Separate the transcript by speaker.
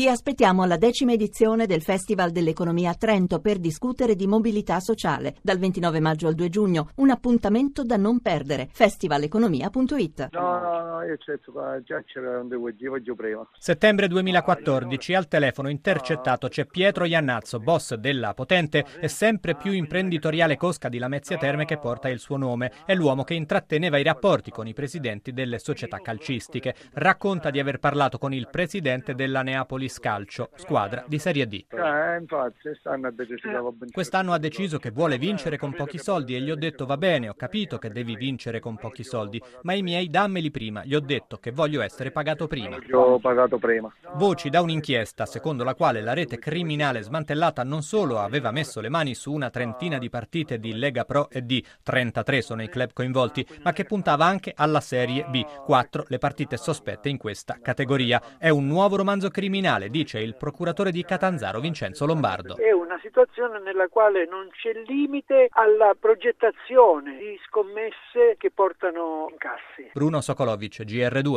Speaker 1: Vi aspettiamo alla decima edizione del Festival dell'Economia a Trento per discutere di mobilità sociale. Dal 29 maggio al 2 giugno, un appuntamento da non perdere. festivaleconomia.it
Speaker 2: No, no, no, io certo, già c'era un devo voglio prima.
Speaker 3: Settembre 2014, al telefono intercettato c'è Pietro Iannazzo, boss della potente e sempre più imprenditoriale Cosca di Lamezia Terme che porta il suo nome. È l'uomo che intratteneva i rapporti con i presidenti delle società calcistiche. Racconta di aver parlato con il presidente della Neapoli Calcio, squadra di Serie D.
Speaker 2: Eh, quest'anno, ha deciso,
Speaker 3: che vuole vincere con pochi soldi e gli ho detto va bene, ho capito che devi vincere con pochi soldi, ma i miei dammeli prima. Gli ho detto che voglio essere
Speaker 2: pagato prima.
Speaker 3: Voci da un'inchiesta secondo la quale la rete criminale smantellata non solo aveva messo le mani su una trentina di partite di Lega Pro e D, 33 sono i club coinvolti, ma che puntava anche alla Serie B, 4 le partite sospette in questa categoria. È un nuovo romanzo criminale criminale, dice il procuratore di Catanzaro Vincenzo Lombardo.
Speaker 4: È una situazione nella quale non c'è limite alla progettazione di scommesse che portano incassi.
Speaker 3: Bruno Sokolovic, GR2.